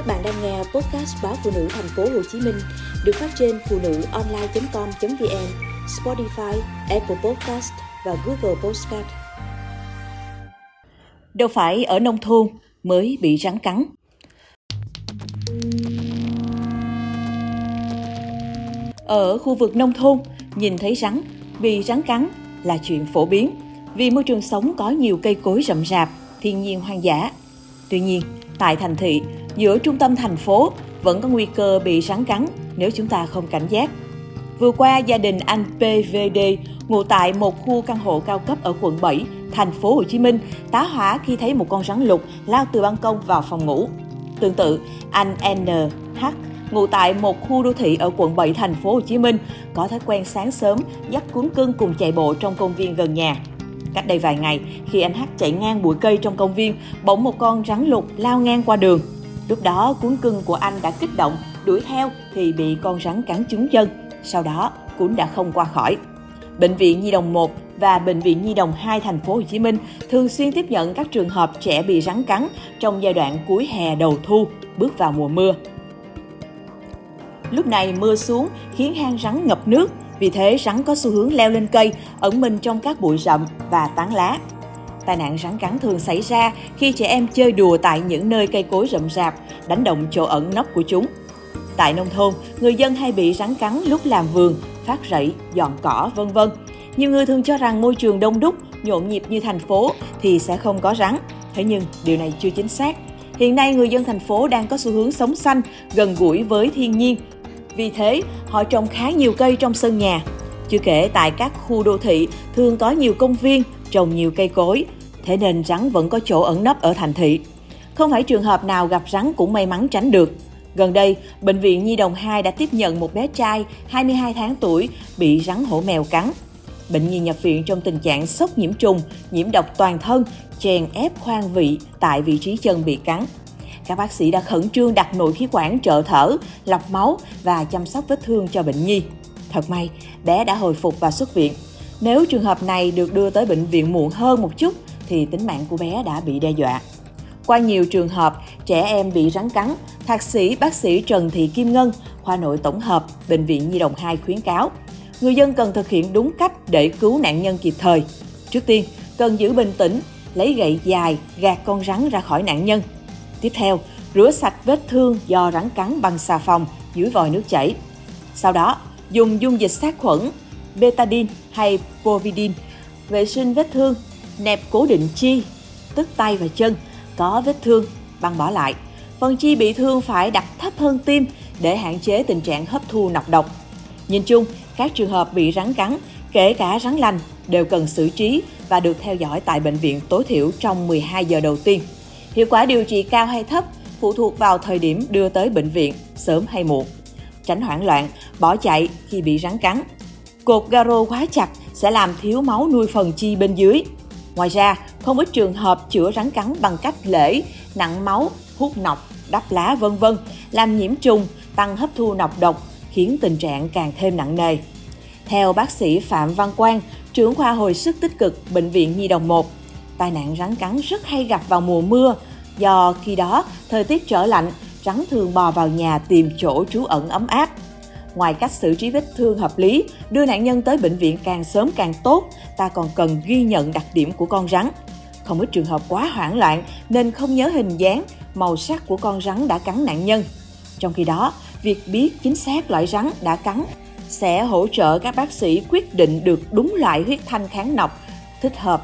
Các bạn đang nghe podcast báo phụ nữ thành phố Hồ Chí Minh được phát trên phụ nữ online.com.vn, Spotify, Apple Podcast và Google Podcast. Đâu phải ở nông thôn mới bị rắn cắn. Ở khu vực nông thôn, nhìn thấy rắn, bị rắn cắn là chuyện phổ biến vì môi trường sống có nhiều cây cối rậm rạp, thiên nhiên hoang dã. Tuy nhiên, tại thành thị, giữa trung tâm thành phố vẫn có nguy cơ bị rắn cắn nếu chúng ta không cảnh giác. Vừa qua, gia đình anh PVD ngụ tại một khu căn hộ cao cấp ở quận 7, thành phố Hồ Chí Minh tá hỏa khi thấy một con rắn lục lao từ ban công vào phòng ngủ. Tương tự, anh NH ngụ tại một khu đô thị ở quận 7 thành phố Hồ Chí Minh có thói quen sáng sớm dắt cuốn cưng cùng chạy bộ trong công viên gần nhà. Cách đây vài ngày, khi anh H chạy ngang bụi cây trong công viên, bỗng một con rắn lục lao ngang qua đường. Lúc đó cuốn cưng của anh đã kích động, đuổi theo thì bị con rắn cắn trúng chân. Sau đó, cuốn đã không qua khỏi. Bệnh viện Nhi đồng 1 và Bệnh viện Nhi đồng 2 thành phố Hồ Chí Minh thường xuyên tiếp nhận các trường hợp trẻ bị rắn cắn trong giai đoạn cuối hè đầu thu, bước vào mùa mưa. Lúc này mưa xuống khiến hang rắn ngập nước, vì thế rắn có xu hướng leo lên cây, ẩn mình trong các bụi rậm và tán lá. Tai nạn rắn cắn thường xảy ra khi trẻ em chơi đùa tại những nơi cây cối rậm rạp, đánh động chỗ ẩn nấp của chúng. Tại nông thôn, người dân hay bị rắn cắn lúc làm vườn, phát rẫy, dọn cỏ, vân vân. Nhiều người thường cho rằng môi trường đông đúc, nhộn nhịp như thành phố thì sẽ không có rắn. Thế nhưng điều này chưa chính xác. Hiện nay người dân thành phố đang có xu hướng sống xanh, gần gũi với thiên nhiên. Vì thế, họ trồng khá nhiều cây trong sân nhà. Chưa kể tại các khu đô thị thường có nhiều công viên, trồng nhiều cây cối, thế nên rắn vẫn có chỗ ẩn nấp ở thành thị. Không phải trường hợp nào gặp rắn cũng may mắn tránh được. Gần đây, Bệnh viện Nhi đồng 2 đã tiếp nhận một bé trai 22 tháng tuổi bị rắn hổ mèo cắn. Bệnh nhi nhập viện trong tình trạng sốc nhiễm trùng, nhiễm độc toàn thân, chèn ép khoang vị tại vị trí chân bị cắn. Các bác sĩ đã khẩn trương đặt nội khí quản trợ thở, lọc máu và chăm sóc vết thương cho bệnh nhi. Thật may, bé đã hồi phục và xuất viện. Nếu trường hợp này được đưa tới bệnh viện muộn hơn một chút thì tính mạng của bé đã bị đe dọa. Qua nhiều trường hợp trẻ em bị rắn cắn, thạc sĩ bác sĩ Trần Thị Kim Ngân, khoa nội tổng hợp, Bệnh viện Nhi đồng 2 khuyến cáo, người dân cần thực hiện đúng cách để cứu nạn nhân kịp thời. Trước tiên, cần giữ bình tĩnh, lấy gậy dài gạt con rắn ra khỏi nạn nhân. Tiếp theo, rửa sạch vết thương do rắn cắn bằng xà phòng dưới vòi nước chảy. Sau đó, dùng dung dịch sát khuẩn, betadine hay povidine, vệ sinh vết thương, nẹp cố định chi, tức tay và chân, có vết thương, băng bỏ lại. Phần chi bị thương phải đặt thấp hơn tim để hạn chế tình trạng hấp thu nọc độc. Nhìn chung, các trường hợp bị rắn cắn, kể cả rắn lành, đều cần xử trí và được theo dõi tại bệnh viện tối thiểu trong 12 giờ đầu tiên. Hiệu quả điều trị cao hay thấp phụ thuộc vào thời điểm đưa tới bệnh viện, sớm hay muộn. Tránh hoảng loạn, bỏ chạy khi bị rắn cắn. Cột garo quá chặt sẽ làm thiếu máu nuôi phần chi bên dưới. Ngoài ra, không ít trường hợp chữa rắn cắn bằng cách lễ, nặng máu, hút nọc, đắp lá vân vân, làm nhiễm trùng, tăng hấp thu nọc độc, khiến tình trạng càng thêm nặng nề. Theo bác sĩ Phạm Văn Quang, trưởng khoa hồi sức tích cực Bệnh viện Nhi đồng 1, tai nạn rắn cắn rất hay gặp vào mùa mưa, do khi đó thời tiết trở lạnh, rắn thường bò vào nhà tìm chỗ trú ẩn ấm áp. Ngoài cách xử trí vết thương hợp lý, đưa nạn nhân tới bệnh viện càng sớm càng tốt, ta còn cần ghi nhận đặc điểm của con rắn. Không ít trường hợp quá hoảng loạn nên không nhớ hình dáng, màu sắc của con rắn đã cắn nạn nhân. Trong khi đó, việc biết chính xác loại rắn đã cắn sẽ hỗ trợ các bác sĩ quyết định được đúng loại huyết thanh kháng nọc thích hợp